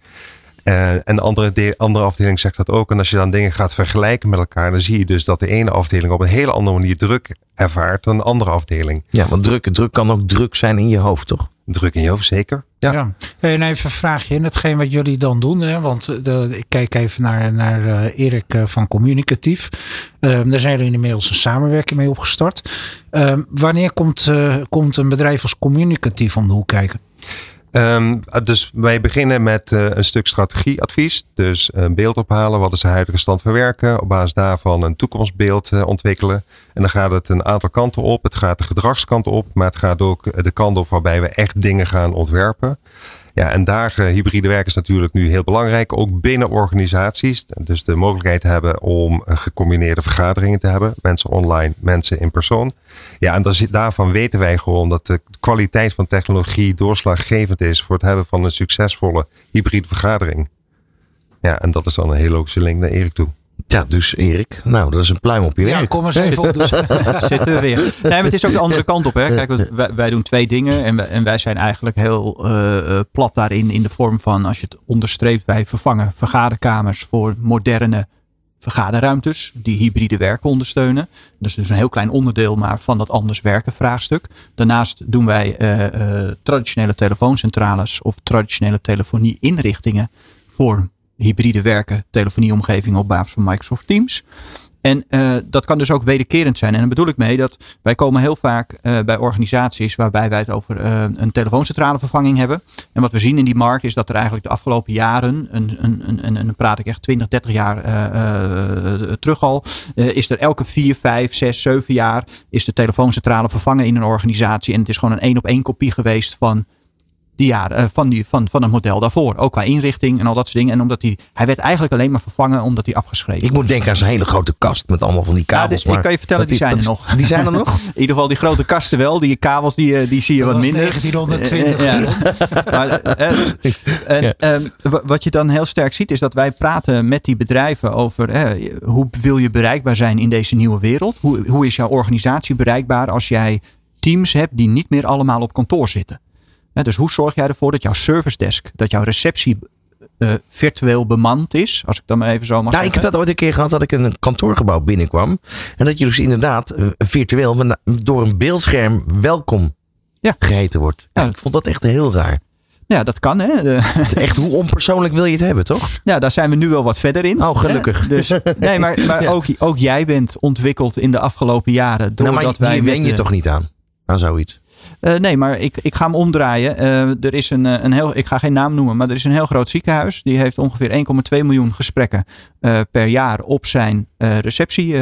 Uh, en de andere, de, andere afdeling zegt dat ook. En als je dan dingen gaat vergelijken met elkaar, dan zie je dus dat de ene afdeling op een hele andere manier druk ervaart dan de andere afdeling. Ja, want druk, druk kan ook druk zijn in je hoofd, toch? Druk in je hoofd, zeker. Ja. ja. En even een vraagje in hetgeen wat jullie dan doen. Hè? Want de, ik kijk even naar, naar uh, Erik van Communicatief. Um, daar zijn jullie inmiddels een samenwerking mee opgestart. Um, wanneer komt, uh, komt een bedrijf als Communicatief om de hoek kijken? Um, dus wij beginnen met uh, een stuk strategieadvies. Dus een beeld ophalen. Wat is de huidige stand van werken? Op basis daarvan een toekomstbeeld uh, ontwikkelen. En dan gaat het een aantal kanten op. Het gaat de gedragskant op. Maar het gaat ook de kant op waarbij we echt dingen gaan ontwerpen. Ja, en daar uh, hybride werken is natuurlijk nu heel belangrijk, ook binnen organisaties. Dus de mogelijkheid hebben om gecombineerde vergaderingen te hebben. Mensen online, mensen in persoon. Ja, en daarvan weten wij gewoon dat de kwaliteit van technologie doorslaggevend is voor het hebben van een succesvolle hybride vergadering. Ja, en dat is dan een hele logische link naar Erik toe. Ja, dus Erik, nou, dat is een pluim op je. Ja, kom eens even op. Dus. Zitten we weer. Nee, maar het is ook de andere kant op. Hè. Kijk, wij, wij doen twee dingen en wij, en wij zijn eigenlijk heel uh, plat daarin in de vorm van, als je het onderstreept, wij vervangen vergaderkamers voor moderne vergaderruimtes die hybride werken ondersteunen. Dus dus een heel klein onderdeel maar van dat anders werken vraagstuk. Daarnaast doen wij uh, uh, traditionele telefooncentrales of traditionele telefonie inrichtingen voor hybride werken, telefonieomgeving op basis van Microsoft Teams. En uh, dat kan dus ook wederkerend zijn. En daar bedoel ik mee dat wij komen heel vaak uh, bij organisaties waarbij wij het over uh, een telefooncentrale vervanging hebben. En wat we zien in die markt is dat er eigenlijk de afgelopen jaren, en dan praat ik echt 20, 30 jaar terug al, is er elke 4, 5, 6, 7 jaar is de telefooncentrale vervangen in een organisatie. En het is gewoon een één op één kopie geweest van die jaren, uh, van, die, van, van het model daarvoor. Ook qua inrichting en al dat soort dingen. En omdat hij, hij werd eigenlijk alleen maar vervangen omdat hij afgeschreven Ik moet denken aan zijn hele grote kast met allemaal van die kabels. Ja, dus, maar ik kan je vertellen, die, zijn er nog. Die zijn er nog? In ieder geval die grote kasten wel. Die kabels die, die zie je dat wat minder. 1920. ja. maar, en, ehm, wat je dan heel sterk ziet is dat wij praten met die bedrijven over eh, hoe wil je bereikbaar zijn in deze nieuwe wereld. Hoe, hoe is jouw organisatie bereikbaar als jij teams hebt die niet meer allemaal op kantoor zitten dus hoe zorg jij ervoor dat jouw service desk, dat jouw receptie uh, virtueel bemand is. Als ik dan maar even zo mag nou, Ik heb dat ooit een keer gehad dat ik in een kantoorgebouw binnenkwam. En dat je dus inderdaad uh, virtueel door een beeldscherm welkom ja. geheten wordt. Ja. ik vond dat echt heel raar. Ja, dat kan hè. Echt, hoe onpersoonlijk wil je het hebben, toch? Ja, daar zijn we nu wel wat verder in. Oh, gelukkig. Hè? Dus, nee, maar, maar ook, ook jij bent ontwikkeld in de afgelopen jaren. Doordat nou, maar wij wen je toch niet aan, aan zoiets? Uh, nee, maar ik, ik ga hem omdraaien. Uh, er is een, eh, een heel, ik ga geen naam noemen, maar er is een heel groot ziekenhuis. Die heeft ongeveer 1,2 miljoen gesprekken uh, per jaar op zijn receptie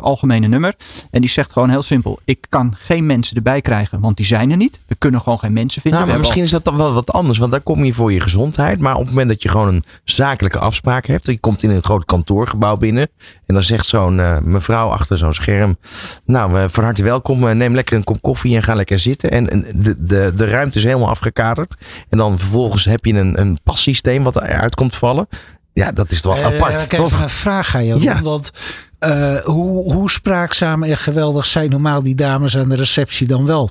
algemene nummer. En die zegt gewoon heel simpel: ik kan geen mensen erbij krijgen, want die zijn er niet. We kunnen gewoon geen mensen vinden. Nou, maar misschien is dat dan wel wat anders, want daar kom je voor je gezondheid. Maar op het moment dat je gewoon een zakelijke afspraak hebt, je komt in een groot kantoorgebouw binnen en dan zegt zo'n mevrouw achter zo'n scherm: Nou, van harte welkom, neem lekker een kop koffie en ga lekker zitten. En de, de, de ruimte is helemaal afgekaderd. En dan vervolgens heb je een, een passysteem wat eruit komt vallen. Ja, dat is wel uh, apart. Ik heb een vraag aan je. Ja. Want uh, hoe, hoe spraakzaam en geweldig zijn normaal die dames aan de receptie dan wel?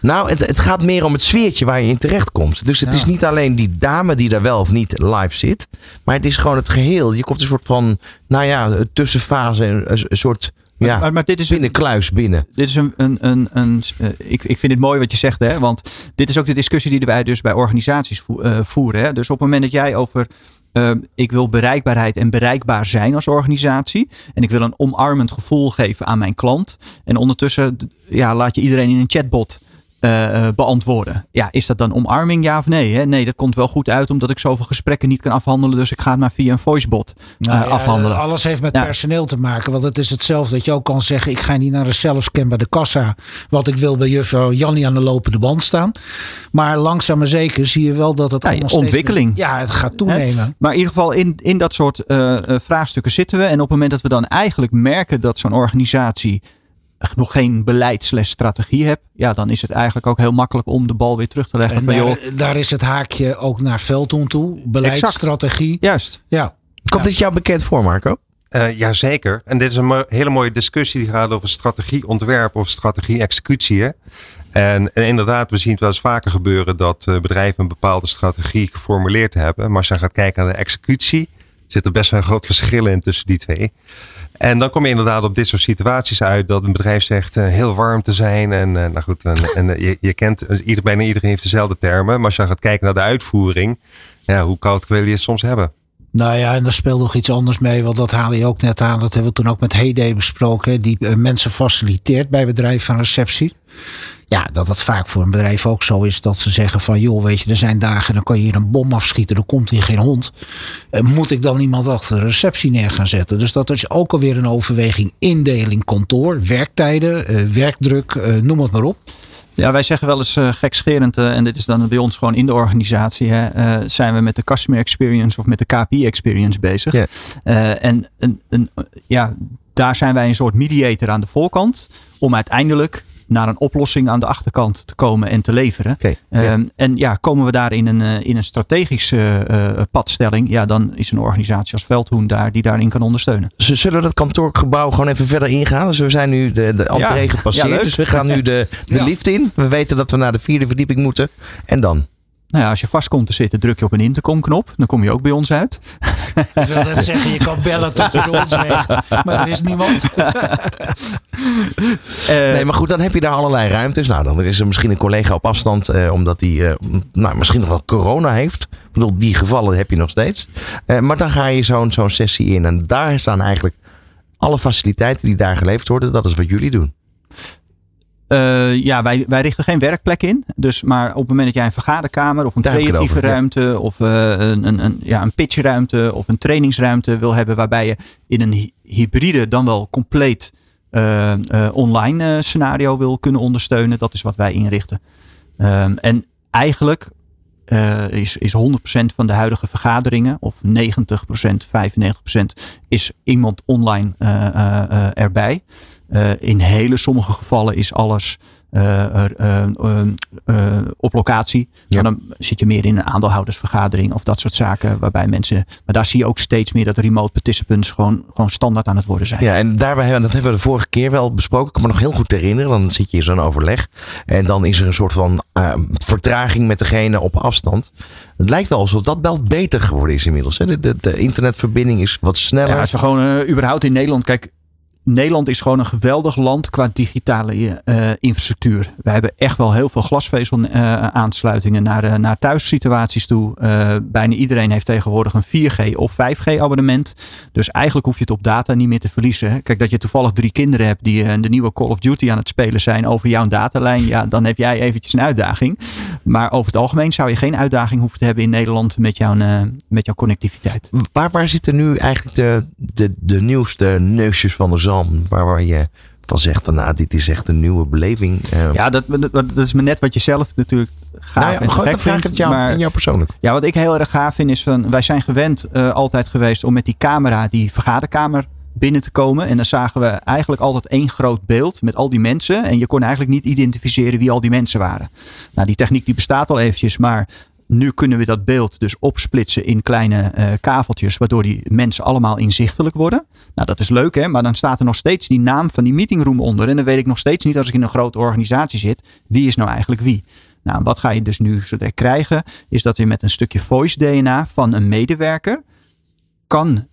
Nou, het, het gaat meer om het sfeertje waar je in terecht komt. Dus het is niet alleen die dame die daar wel of niet live zit. Maar het is gewoon het geheel. Je komt een soort van, nou ja, tussenfase. Een, een soort ja, maar, maar, dit is binnen kluis binnen. Dit is een, een, een, een uh, ik, ik vind het mooi wat je zegt, hè, want dit is ook de discussie die wij dus bij organisaties vo uh, voeren. Hè. Dus op het moment dat jij over uh, ik wil bereikbaarheid en bereikbaar zijn als organisatie. En ik wil een omarmend gevoel geven aan mijn klant. En ondertussen ja, laat je iedereen in een chatbot uh, beantwoorden. Ja, is dat dan omarming, ja of nee? Hè? Nee, dat komt wel goed uit omdat ik zoveel gesprekken niet kan afhandelen. Dus ik ga het maar via een voicebot uh, nou ja, afhandelen. Alles heeft met personeel te maken. Want het is hetzelfde dat je ook kan zeggen: ik ga niet naar een zelfscan bij de kassa. Wat ik wil bij juffrouw Jannie aan de lopende band staan. Maar langzaam maar zeker zie je wel dat het ja, ontwikkeling. ja, het gaat toenemen. Hè? Maar in ieder geval in, in dat soort vraagstukken zitten we. En op het moment dat we dan eigenlijk merken dat zo'n organisatie nog geen beleidsles-strategie hebt, ja, dan is het eigenlijk ook heel makkelijk om de bal weer terug te leggen. En daar, joh, daar is het haakje ook naar Veldtoon toe. Beleidsstrategie. Juist. Ja. Komt dit jou bekend voor, Marco? Uh, Jazeker. En dit is een hele mooie discussie die gaat over strategieontwerp of strategie-executie. En, en, inderdaad, we zien het wel eens vaker gebeuren dat uh, bedrijven een bepaalde strategie geformuleerd hebben. Maar als je gaat kijken naar de executie, zit er best wel een groot verschil in tussen die twee. En dan kom je inderdaad op dit soort situaties uit dat een bedrijf zegt uh, heel warm te zijn. En uh, nou goed, en, en je, je, kent, ieder, bijna iedereen heeft dezelfde termen. Maar als je gaat kijken naar de uitvoering, ja, hoe koud wil je het soms hebben? Nou ja, en er speelt nog iets anders mee, want dat haal je ook net aan. Dat hebben we toen ook met Heyday besproken. Die mensen faciliteert bij bedrijven van receptie. Ja, dat het vaak voor een bedrijf ook zo is dat ze zeggen van joh, weet je, er zijn dagen dan kan je hier een bom afschieten, er komt hier geen hond. Uh, moet ik dan iemand achter de receptie neer gaan zetten? Dus dat is ook alweer een overweging. Indeling kantoor, werktijden, uh, werkdruk, uh, noem het maar op. Ja, wij zeggen wel eens uh, gekscherend, uh, en dit is dan bij ons gewoon in de organisatie, hè, uh, zijn we met de customer experience of met de KPI experience bezig. Yeah. en ja, daar zijn wij een soort mediator aan de voorkant om uiteindelijk naar een oplossing aan de achterkant te komen en te leveren. Ehm, en ja, komen we daar in een, uh, in een strategische uh, padstelling, ja, dan is een organisatie als Veldhoen daar die daarin kan ondersteunen. Zullen we dat kantoorgebouw gewoon even verder ingaan? Dus we zijn nu de, de ja. gepasseerd, dus we gaan nu de, de lift in. We weten dat we naar de vierde verdieping moeten. En dan? Nou ja, als je vast komt te zitten, druk je op een intercomknop. Dan kom je ook bij ons uit. Ik wil net zeggen, je kan bellen tot je ons weg. Maar er is niemand. Uh, nee, maar goed, dan heb je daar allerlei ruimtes. Nou, dan is er misschien een collega op afstand, eh, omdat hij uh, nou, misschien nog wel corona heeft. Ik bedoel, die gevallen heb je nog steeds. Uh, maar dan ga je zo'n zo'n sessie in. En daar staan eigenlijk alle faciliteiten die daar geleverd worden. Dat is wat jullie doen. Uh, ja, wij, wij richten geen werkplek in. Dus maar op het moment dat jij een vergaderkamer of een creatieve ruimte of uh, een, een, een, ja, een pitchruimte of een trainingsruimte wil hebben waarbij je in een hybride dan wel compleet uh, online scenario wil kunnen ondersteunen, dat is wat wij inrichten. Ehm, en eigenlijk is, is 100% van de huidige vergaderingen, of 90%, 95% is iemand online erbij. Uh, in hele sommige gevallen is alles uh, uh, op locatie. Ja. dan zit je meer in een aandeelhoudersvergadering of dat soort zaken. Waarbij mensen. Maar daar zie je ook steeds meer dat remote participants gewoon, gewoon standaard aan het worden zijn. Ja, en daar, dat hebben we de vorige keer wel besproken. Ik kan me nog heel goed herinneren. Dan zit je in zo'n overleg. En dan is er een soort van vertraging met degene op afstand. Het lijkt wel alsof dat wel beter geworden is inmiddels. Hè? De, de, de internetverbinding is wat sneller. Ja, als we gewoon überhaupt in Nederland. Kijk, Nederland is gewoon een geweldig land qua digitale uh, infrastructuur. We hebben echt wel heel veel glasvezel uh, aansluitingen naar, uh, naar thuissituaties toe. bijna iedereen heeft tegenwoordig een 4G of 5G abonnement. Dus eigenlijk hoef je het op data niet meer te verliezen. Kijk, dat je toevallig drie kinderen hebt die de nieuwe Call of Duty aan het spelen zijn over jouw datalijn. Ja, dan heb jij eventjes een uitdaging. Maar over het algemeen zou je geen uitdaging hoeven te hebben in Nederland met jouw, met jouw connectiviteit. Waar, waar zitten nu eigenlijk de, de, de nieuwste neusjes van de zon? Waar, waar je van zegt van nou, dit is echt een nieuwe beleving. Uh, ja, dat, dat, is me net wat je zelf natuurlijk gaaf nou ja, en gek vindt. Het jou, maar, jou persoonlijk. Ja, wat ik heel erg gaaf vind is van wij zijn gewend uh, altijd geweest om met die camera die vergaderkamer binnen te komen. En dan zagen we eigenlijk altijd één groot beeld met al die mensen. En je kon eigenlijk niet identificeren wie al die mensen waren. Nou, die techniek die bestaat al eventjes, maar nu kunnen we dat beeld dus opsplitsen in kleine uh, kaveltjes, waardoor die mensen allemaal inzichtelijk worden. Nou, dat is leuk, hè? maar dan staat er nog steeds die naam van die meetingroom onder. En dan weet ik nog steeds niet, als ik in een grote organisatie zit, wie is nou eigenlijk wie. Nou, wat ga je dus nu krijgen, is dat je met een stukje voice DNA van een medewerker kan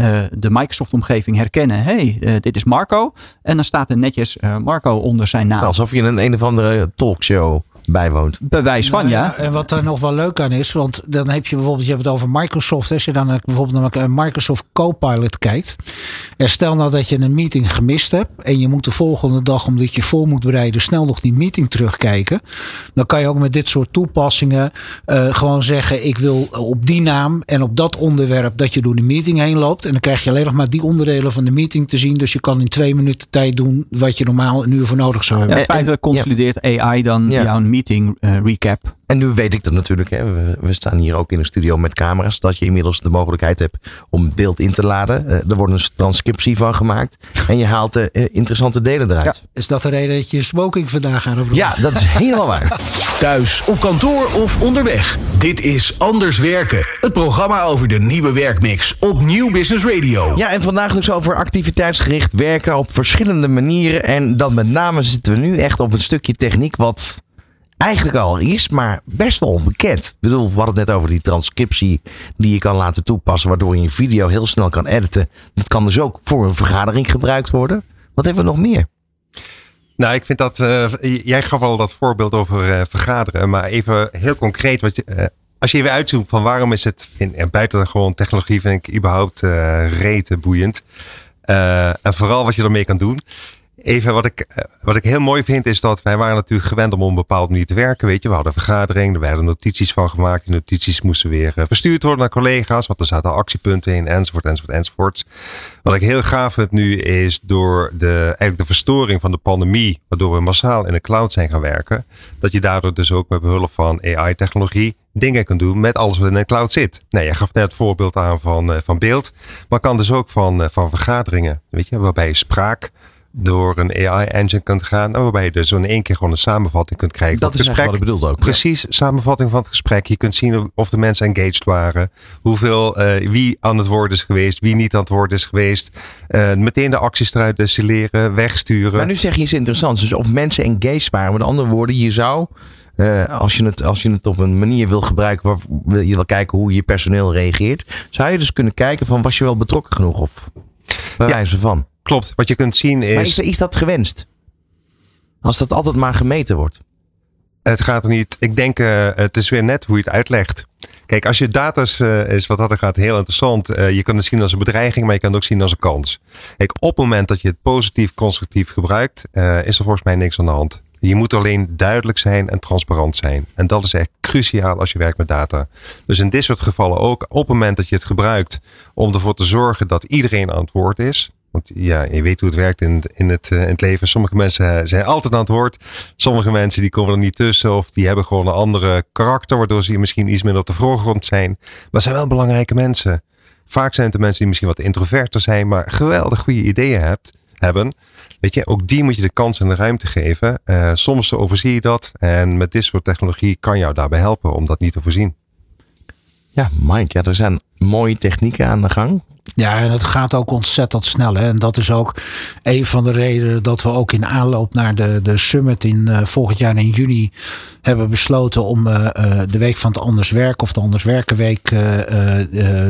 uh, de Microsoft-omgeving herkennen. hey, uh, dit is Marco. En dan staat er netjes Marco onder zijn naam. Alsof je een een of andere talkshow bijwoont. Bewijs van, nou ja. En wat er nog wel leuk aan is, want dan heb je bijvoorbeeld, je hebt het over Microsoft. Als je dan bijvoorbeeld naar Microsoft Copilot kijkt. En stel nou dat je een meeting gemist hebt. En je moet de volgende dag, omdat je voor moet bereiden, snel nog die meeting terugkijken. Dan kan je ook met dit soort toepassingen uh, gewoon zeggen: Ik wil op die naam en op dat onderwerp dat je door de meeting heen loopt. En dan krijg je alleen nog maar die onderdelen van de meeting te zien. Dus je kan in twee minuten tijd doen wat je normaal een uur voor nodig zou hebben. Ja, feitelijk consolideert AI dan ja. jouw meeting uh, recap. En nu weet ik dat natuurlijk. Hè. We, we, staan hier ook in een studio met camera's. Dat je inmiddels de mogelijkheid hebt om beeld in te laden. Uh, er wordt een transcriptie van gemaakt. En je haalt de uh, interessante delen eruit. Ja. Is dat de reden dat je smoking vandaag gaat opdoen? Ja, dat is helemaal waar. Thuis, op kantoor of onderweg. Dit is Anders Werken. Het programma over de nieuwe werkmix op Nieuw Business Radio. Ja, en vandaag dus over activiteitsgericht werken op verschillende manieren. En dan met name zitten we nu echt op een stukje techniek wat eigenlijk al is, maar best wel onbekend. Ik bedoel, we hadden het net over die transcriptie die je kan laten toepassen, waardoor je een video heel snel kan editen. Dat kan dus ook voor een vergadering gebruikt worden. Wat hebben we nog meer? Nou, ik vind dat, uh, jij gaf al dat voorbeeld over uh, vergaderen, maar even heel concreet, wat je, uh, als je even uitzoekt van waarom is het, in, en buiten gewoon technologie vind ik überhaupt rete boeiend. en vooral wat je ermee kan doen even wat ik, eh, wat ik heel mooi vind is dat wij waren natuurlijk gewend om op een bepaalde manier te werken. Weet je, we hadden een vergadering, er werden notities van gemaakt. Die notities moesten weer eh, verstuurd worden naar collega's, want er zaten actiepunten in, enzovoort, enzovoort, enzovoort. Wat ik heel gaaf vind nu is door de, eigenlijk de verstoring van de pandemie, waardoor we massaal in de cloud zijn gaan werken, dat je daardoor dus ook met behulp van AI-technologie dingen kunt doen met alles wat in de cloud zit. Nou, je gaf net het voorbeeld aan van, eh, van beeld, maar kan dus ook van, van vergaderingen, weet je, waarbij je spraak door een AI-engine kunt gaan. Waarbij je dus in één keer gewoon een samenvatting kunt krijgen. Dat is gesprek. wat ik bedoelde ook. Precies, samenvatting van het gesprek. Je kunt zien of de mensen engaged waren. Hoeveel, uh, wie aan het woord is geweest. Wie niet aan het woord is geweest. Uh, meteen de acties eruit destilleren. Wegsturen. Maar nu zeg je iets interessants. Dus of mensen engaged waren. Met andere woorden, je zou... Uh, als, je het, als je het op een manier wil gebruiken waar je wil kijken hoe je personeel reageert, zou je dus kunnen kijken van was je wel betrokken genoeg of bij ja. wijze van. Klopt. Wat je kunt zien is. Maar is, is dat gewenst? Als dat altijd maar gemeten wordt? Het gaat er niet. Ik denk, uh, het is weer net hoe je het uitlegt. Kijk, als je data uh, is wat dat gaat, heel interessant. Uh, je kan het zien als een bedreiging, maar je kan het ook zien als een kans. Kijk, op het moment dat je het positief, constructief gebruikt, is er volgens mij niks aan de hand. Je moet alleen duidelijk zijn en transparant zijn. En dat is echt cruciaal als je werkt met data. Dus in dit soort gevallen ook, op het moment dat je het gebruikt om ervoor te zorgen dat iedereen aan het woord is, want ja, je weet hoe het werkt in, in, het, eh, in het leven. Sommige mensen eh, zijn altijd aan het woord. Sommige mensen die komen er niet tussen. Of die hebben gewoon een andere karakter. Waardoor ze misschien iets minder op de voorgrond zijn. Maar zijn wel belangrijke mensen. Vaak zijn het de mensen die misschien wat introverter zijn. Maar geweldig goede ideeën hebt, hebben. Weet je, ook die moet je de kans en de ruimte geven. Uh, soms overzie je dat. En met dit soort technologie kan jou daarbij helpen om dat niet te voorzien. Ja, Mike, ja, er zijn mooie technieken aan de gang. Ja, en het gaat ook ontzettend snel. Hè? En dat is ook een van de redenen dat we ook in aanloop naar de, de summit in uh, volgend jaar in juni hebben besloten om uh, uh, de Week van het Anders Werk of de Anders Werkenweek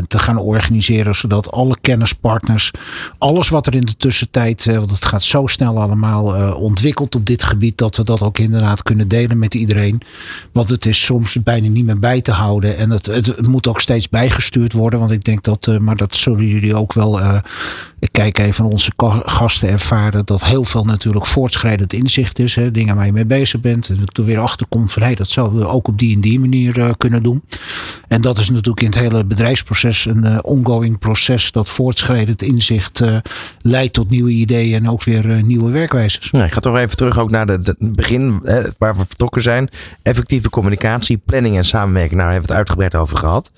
te gaan organiseren. Zodat alle kennispartners, alles wat er in de tussentijd, want het gaat zo snel allemaal ontwikkeld op dit gebied, dat we dat ook inderdaad kunnen delen met iedereen. Want het is soms bijna niet meer bij te houden. En het, het moet ook steeds bijgestuurd worden. Want ik denk dat, maar dat zullen jullie ook wel. Uh, ik kijk even onze gasten ervaren dat heel veel natuurlijk voortschrijdend inzicht is. Hè, dingen waar je mee bezig bent. En er weer achter komt van hey, dat zouden we ook op die en die manier uh, kunnen doen. En dat is natuurlijk in het hele bedrijfsproces een uh, ongoing proces. Dat voortschrijdend inzicht leidt tot nieuwe ideeën en ook weer nieuwe werkwijzes. Nou, ik ga toch even terug ook naar het begin hè, waar we vertrokken zijn. Effectieve communicatie, planning en samenwerking. Nou, daar hebben we het uitgebreid over gehad.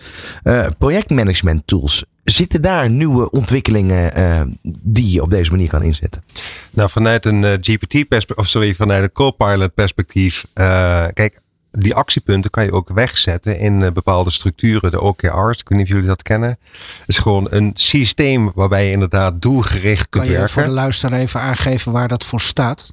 Projectmanagement tools. Zitten daar nieuwe ontwikkelingen uh, die je op deze manier kan inzetten? Nou, vanuit een uh, GPT-perspectief, of sorry, vanuit een Copilot perspectief. Uh, kijk, die actiepunten kan je ook wegzetten in bepaalde structuren. De OKR's, ik weet niet of jullie dat kennen. Het is gewoon een systeem waarbij je inderdaad doelgericht kunt werken. Kan je voor de luisteraar even aangeven waar dat voor staat?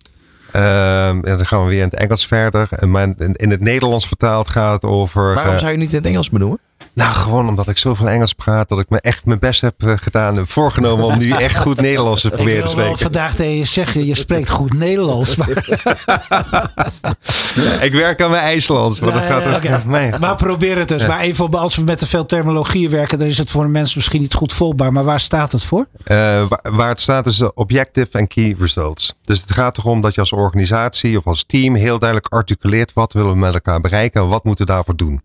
Uh, en dan gaan we weer in het Engels verder. Maar in het Nederlands vertaald gaat het over. Waarom zou je niet in het Engels benoemen? Nou, gewoon omdat ik zoveel Engels praat, dat ik me echt mijn best heb eh, gedaan en voorgenomen om nu echt goed Nederlands te proberen te spreken. vandaag tegen je zeggen, je spreekt goed Nederlands. Maar... ik werk aan mijn IJslands, maar dat gaat okay. mee. Maar probeer het dus. Maar even als we met te veel terminologie werken, dan is het voor de mensen misschien niet goed volbaar. Maar waar staat het voor? Uh, waar, waar, het staat is de objective en key results. Dus het gaat erom dat je als organisatie of als team heel duidelijk articuleert wat willen we met elkaar bereiken en wat moeten we daarvoor doen.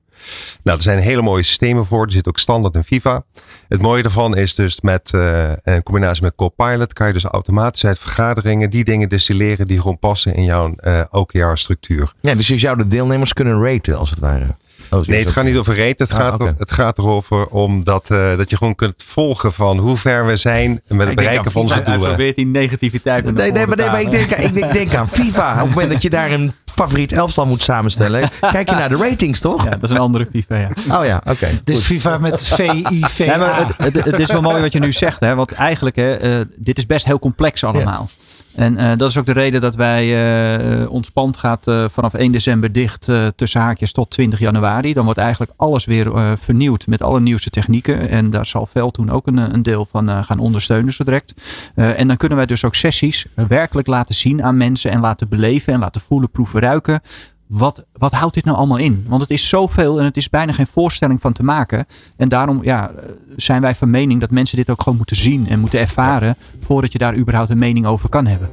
Nou, er zijn hele mooie systemen voor. Er zit ook standaard in Viva. Het mooie daarvan is dus met uh, een combinatie met Copilot kan je dus automatisch uit vergaderingen die dingen destilleren die gewoon passen in jouw uh, OKR-structuur. Ja, dus je zou de deelnemers kunnen raten als het ware. Oh, nee, het gaat niet over rate. Het, ah, gaat, okay. het gaat erover om dat, uh, dat je gewoon kunt volgen van hoe ver we zijn met het bereiken van onze doelen. Je probeert die negativiteit nee, nee, maar, nee, maar ik denk, ik denk, denk aan FIFA. Op het moment dat je daar een favoriet elftal moet samenstellen. Kijk je naar de ratings, toch? Ja, dat is een andere FIFA, ja. Oh ja, oké. Okay, dit is FIFA met VIV. Nee, het, het, het, is wel mooi wat je nu zegt, hè. Want eigenlijk, hè, uh, dit is best heel complex allemaal. En uh, dat is ook de reden dat wij, uh, ons pand gaat uh, vanaf 1 december dicht tussen haakjes tot 20 januari. Dan wordt eigenlijk alles weer vernieuwd met alle nieuwste technieken. En daar zal Vel toen ook een, een deel van gaan ondersteunen zo direct. en dan kunnen wij dus ook sessies werkelijk laten zien aan mensen en laten beleven en laten voelen, proeven, ruiken wat, wat houdt dit nou allemaal in? Want het is zoveel en het is bijna geen voorstelling van te maken. En daarom ja, zijn wij van mening dat mensen dit ook gewoon moeten zien en moeten ervaren. voordat je daar überhaupt een mening over kan hebben.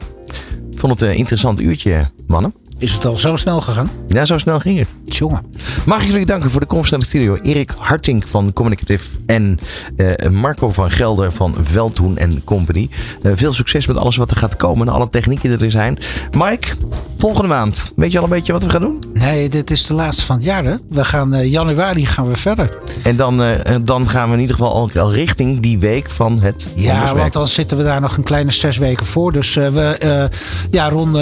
Ik vond het een interessant uurtje, mannen. Is het al zo snel gegaan? Ja, zo snel ging het. Jongen. Mag ik jullie danken voor de komst naar de studio. Erik Harting van Communicative en eh, Marco van Gelder van Veldhoen Company. Uh, veel succes met alles wat er gaat komen en alle technieken die er zijn. Mike, volgende maand. Weet je al een beetje wat we gaan doen? Nee, dit is de laatste van het jaar. Hè? We gaan uh, januari gaan we verder. En dan, dan gaan we in ieder geval al richting die week van het Ja, want dan zitten we daar nog een kleine zes weken voor. Dus we, ja, Ron,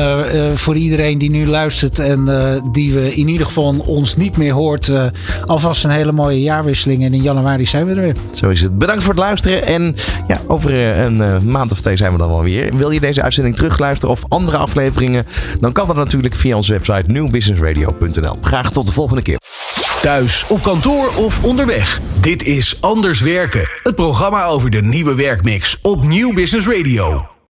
voor iedereen die nu luistert en die we in ieder geval ons niet meer hoort. Uh, alvast een hele mooie jaarwisseling. En in januari zijn we er weer. Zo is het. Bedankt voor het luisteren. En ja, over eh, een uh, maand of twee zijn we dan wel weer. Wil je deze uitzending terugluisteren of andere afleveringen? Dan kan dat natuurlijk via onze website nieuwbusinessradio.nl. Graag tot de volgende keer. Thuis, op kantoor of onderweg. Dit is Anders Werken. Het programma over de nieuwe werkmix op Nieuw Business Radio.